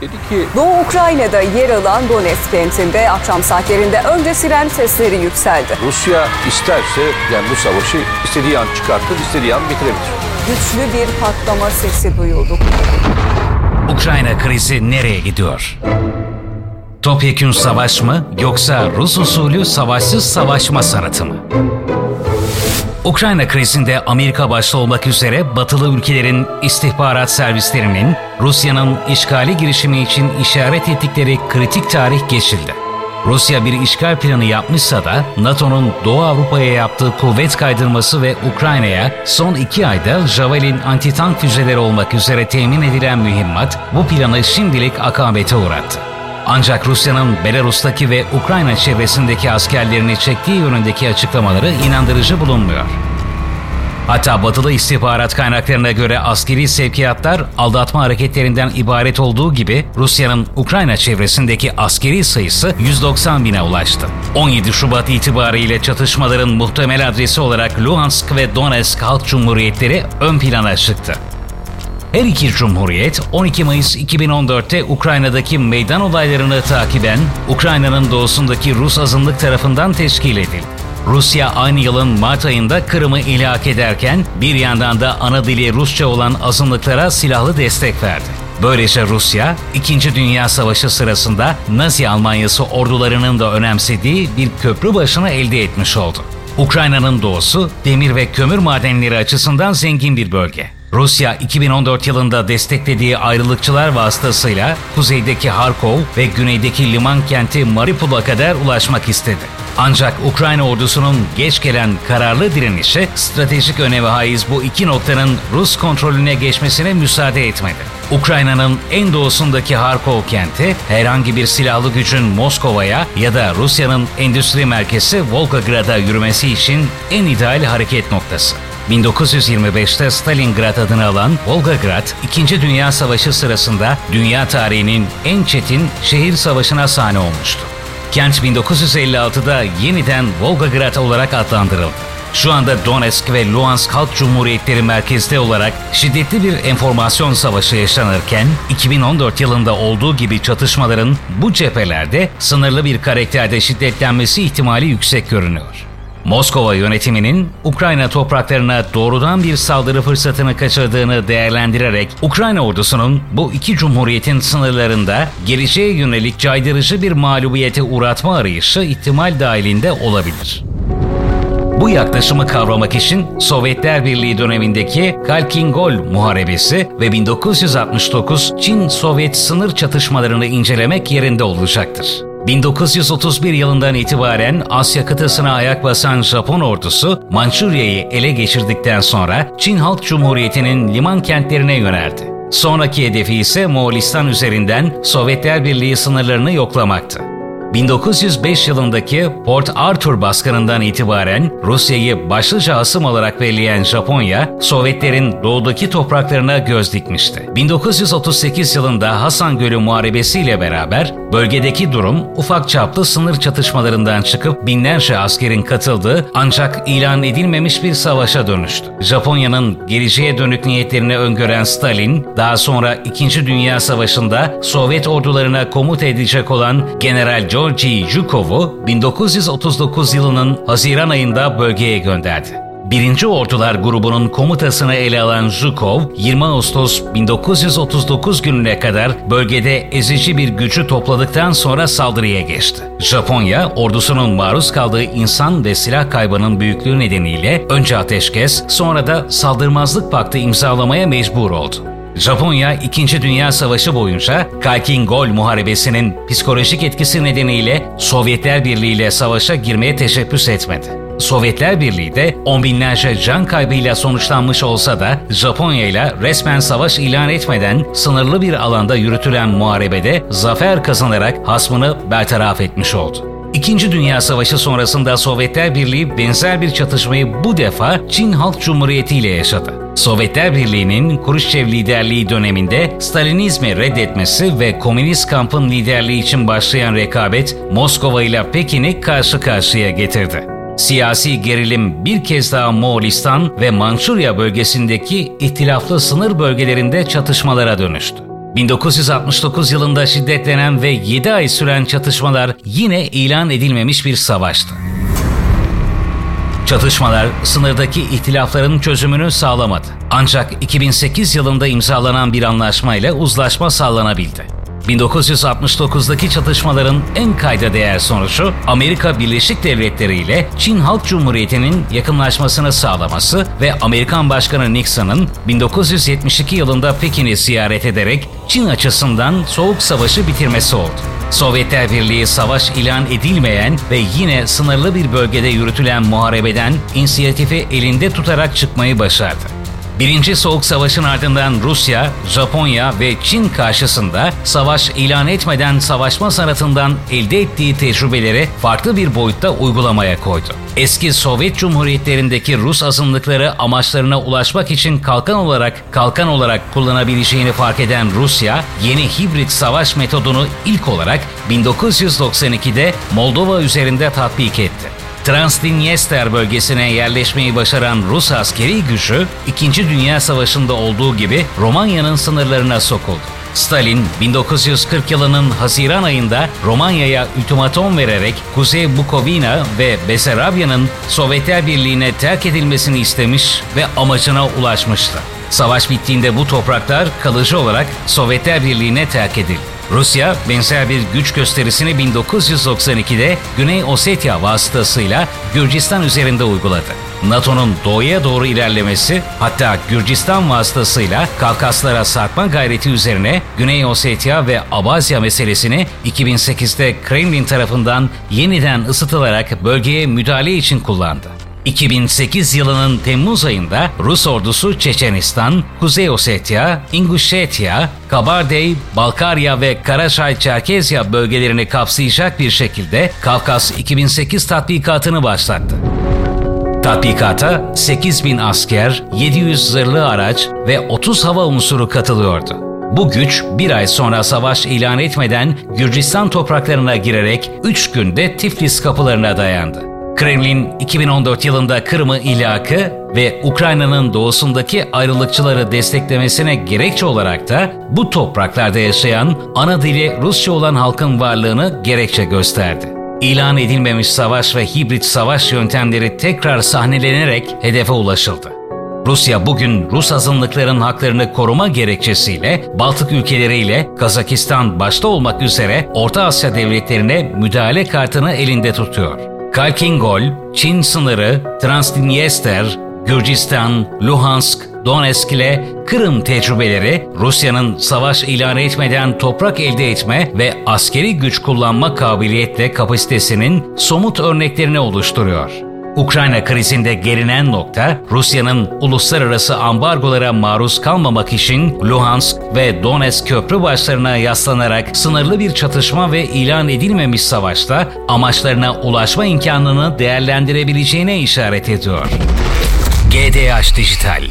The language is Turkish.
Dedi ki Doğu Ukrayna'da yer alan Donetsk kentinde akşam saatlerinde önce siren sesleri yükseldi. Rusya isterse yani bu savaşı istediği an çıkartır, istediği an bitirebilir. Güçlü bir patlama sesi duyuldu. Ukrayna krizi nereye gidiyor? Topyekün savaş mı yoksa Rus usulü savaşsız savaşma sanatı mı? Ukrayna krizinde Amerika başta olmak üzere batılı ülkelerin istihbarat servislerinin Rusya'nın işgali girişimi için işaret ettikleri kritik tarih geçildi. Rusya bir işgal planı yapmışsa da NATO'nun Doğu Avrupa'ya yaptığı kuvvet kaydırması ve Ukrayna'ya son iki ayda Javelin antitank füzeleri olmak üzere temin edilen mühimmat bu planı şimdilik akabete uğrattı. Ancak Rusya'nın Belarus'taki ve Ukrayna çevresindeki askerlerini çektiği yönündeki açıklamaları inandırıcı bulunmuyor. Hatta batılı istihbarat kaynaklarına göre askeri sevkiyatlar aldatma hareketlerinden ibaret olduğu gibi Rusya'nın Ukrayna çevresindeki askeri sayısı 190 bine ulaştı. 17 Şubat itibariyle çatışmaların muhtemel adresi olarak Luhansk ve Donetsk Halk Cumhuriyetleri ön plana çıktı. Her iki cumhuriyet 12 Mayıs 2014'te Ukrayna'daki meydan olaylarını takiben Ukrayna'nın doğusundaki Rus azınlık tarafından teşkil edildi. Rusya aynı yılın Mart ayında Kırım'ı ilhak ederken bir yandan da ana dili Rusça olan azınlıklara silahlı destek verdi. Böylece Rusya, İkinci Dünya Savaşı sırasında Nazi Almanyası ordularının da önemsediği bir köprü başını elde etmiş oldu. Ukrayna'nın doğusu demir ve kömür madenleri açısından zengin bir bölge. Rusya 2014 yılında desteklediği ayrılıkçılar vasıtasıyla kuzeydeki Harkov ve güneydeki liman kenti Mariupol'a kadar ulaşmak istedi. Ancak Ukrayna ordusunun geç gelen kararlı direnişi stratejik öneme haiz bu iki noktanın Rus kontrolüne geçmesine müsaade etmedi. Ukrayna'nın en doğusundaki Harkov kenti herhangi bir silahlı gücün Moskova'ya ya da Rusya'nın endüstri merkezi Volgograd'a yürümesi için en ideal hareket noktası. 1925'te Stalingrad adını alan Volgograd, 2. Dünya Savaşı sırasında dünya tarihinin en çetin şehir savaşına sahne olmuştu. Kent 1956'da yeniden Volgograd olarak adlandırıldı. Şu anda Donetsk ve Luhansk Halk Cumhuriyetleri merkezde olarak şiddetli bir enformasyon savaşı yaşanırken 2014 yılında olduğu gibi çatışmaların bu cephelerde sınırlı bir karakterde şiddetlenmesi ihtimali yüksek görünüyor. Moskova yönetiminin Ukrayna topraklarına doğrudan bir saldırı fırsatını kaçırdığını değerlendirerek Ukrayna ordusunun bu iki cumhuriyetin sınırlarında geleceğe yönelik caydırıcı bir mağlubiyete uğratma arayışı ihtimal dahilinde olabilir. Bu yaklaşımı kavramak için Sovyetler Birliği dönemindeki Kalkin-Gol Muharebesi ve 1969 Çin-Sovyet sınır çatışmalarını incelemek yerinde olacaktır. 1931 yılından itibaren Asya kıtasına ayak basan Japon ordusu Mançurya'yı ele geçirdikten sonra Çin Halk Cumhuriyeti'nin liman kentlerine yöneldi. Sonraki hedefi ise Moğolistan üzerinden Sovyetler Birliği sınırlarını yoklamaktı. 1905 yılındaki Port Arthur baskınından itibaren Rusya'yı başlıca asım olarak belirleyen Japonya, Sovyetlerin doğudaki topraklarına göz dikmişti. 1938 yılında Hasan Gölü Muharebesi ile beraber bölgedeki durum ufak çaplı sınır çatışmalarından çıkıp binlerce askerin katıldığı ancak ilan edilmemiş bir savaşa dönüştü. Japonya'nın geleceğe dönük niyetlerini öngören Stalin, daha sonra 2. Dünya Savaşı'nda Sovyet ordularına komut edecek olan General Georgi Zhukov'u 1939 yılının Haziran ayında bölgeye gönderdi. Birinci Ordular grubunun komutasını ele alan Zhukov, 20 Ağustos 1939 gününe kadar bölgede ezici bir gücü topladıktan sonra saldırıya geçti. Japonya, ordusunun maruz kaldığı insan ve silah kaybının büyüklüğü nedeniyle önce ateşkes, sonra da saldırmazlık paktı imzalamaya mecbur oldu. Japonya 2. Dünya Savaşı boyunca Kalkin-Gol Muharebesi'nin psikolojik etkisi nedeniyle Sovyetler Birliği ile savaşa girmeye teşebbüs etmedi. Sovyetler Birliği de on binlerce can kaybıyla sonuçlanmış olsa da Japonya ile resmen savaş ilan etmeden sınırlı bir alanda yürütülen muharebede zafer kazanarak hasmını bertaraf etmiş oldu. İkinci Dünya Savaşı sonrasında Sovyetler Birliği benzer bir çatışmayı bu defa Çin Halk Cumhuriyeti ile yaşadı. Sovyetler Birliği'nin Khrushchev liderliği döneminde Stalinizmi reddetmesi ve Komünist kampın liderliği için başlayan rekabet Moskova ile Pekin'i karşı karşıya getirdi. Siyasi gerilim bir kez daha Moğolistan ve Mançurya bölgesindeki ihtilaflı sınır bölgelerinde çatışmalara dönüştü. 1969 yılında şiddetlenen ve 7 ay süren çatışmalar yine ilan edilmemiş bir savaştı. Çatışmalar sınırdaki ihtilafların çözümünü sağlamadı. Ancak 2008 yılında imzalanan bir anlaşmayla uzlaşma sağlanabildi. 1969'daki çatışmaların en kayda değer sonucu Amerika Birleşik Devletleri ile Çin Halk Cumhuriyeti'nin yakınlaşmasını sağlaması ve Amerikan Başkanı Nixon'ın 1972 yılında Pekin'i ziyaret ederek Çin açısından Soğuk Savaşı bitirmesi oldu. Sovyetler Birliği savaş ilan edilmeyen ve yine sınırlı bir bölgede yürütülen muharebeden inisiyatifi elinde tutarak çıkmayı başardı. Birinci Soğuk Savaş'ın ardından Rusya, Japonya ve Çin karşısında savaş ilan etmeden savaşma sanatından elde ettiği tecrübeleri farklı bir boyutta uygulamaya koydu. Eski Sovyet Cumhuriyetlerindeki Rus azınlıkları amaçlarına ulaşmak için kalkan olarak kalkan olarak kullanabileceğini fark eden Rusya, yeni hibrit savaş metodunu ilk olarak 1992'de Moldova üzerinde tatbik etti. Transdinyester bölgesine yerleşmeyi başaran Rus askeri gücü, İkinci Dünya Savaşı'nda olduğu gibi Romanya'nın sınırlarına sokuldu. Stalin 1940 yılının Haziran ayında Romanya'ya ultimatom vererek Kuzey Bukovina ve Besarabya'nın Sovyetler Birliği'ne terk edilmesini istemiş ve amacına ulaşmıştı. Savaş bittiğinde bu topraklar kalıcı olarak Sovyetler Birliği'ne terk edildi. Rusya benzer bir güç gösterisini 1992'de Güney Ossetya vasıtasıyla Gürcistan üzerinde uyguladı. NATO'nun doğuya doğru ilerlemesi hatta Gürcistan vasıtasıyla Kafkaslara sarkma gayreti üzerine Güney Ossetya ve Abazya meselesini 2008'de Kremlin tarafından yeniden ısıtılarak bölgeye müdahale için kullandı. 2008 yılının Temmuz ayında Rus ordusu Çeçenistan, Kuzey Ossetya, Ingushetya, Kabardey, Balkarya ve Karaçay-Çerkezya bölgelerini kapsayacak bir şekilde Kafkas 2008 tatbikatını başlattı. Tatbikata 8 bin asker, 700 zırhlı araç ve 30 hava unsuru katılıyordu. Bu güç bir ay sonra savaş ilan etmeden Gürcistan topraklarına girerek 3 günde Tiflis kapılarına dayandı. Kremlin 2014 yılında Kırım'ı ilakı ve Ukrayna'nın doğusundaki ayrılıkçıları desteklemesine gerekçe olarak da bu topraklarda yaşayan ana dili Rusça olan halkın varlığını gerekçe gösterdi. İlan edilmemiş savaş ve hibrit savaş yöntemleri tekrar sahnelenerek hedefe ulaşıldı. Rusya bugün Rus azınlıkların haklarını koruma gerekçesiyle Baltık ülkeleriyle Kazakistan başta olmak üzere Orta Asya devletlerine müdahale kartını elinde tutuyor. Kalkingol, Çin sınırı, Transdinyester, Gürcistan, Luhansk, Donetsk ile Kırım tecrübeleri Rusya'nın savaş ilan etmeden toprak elde etme ve askeri güç kullanma kabiliyetle kapasitesinin somut örneklerini oluşturuyor. Ukrayna krizinde gelinen nokta Rusya'nın uluslararası ambargolara maruz kalmamak için Luhansk ve Donetsk köprü başlarına yaslanarak sınırlı bir çatışma ve ilan edilmemiş savaşta amaçlarına ulaşma imkanını değerlendirebileceğine işaret ediyor. GDH Dijital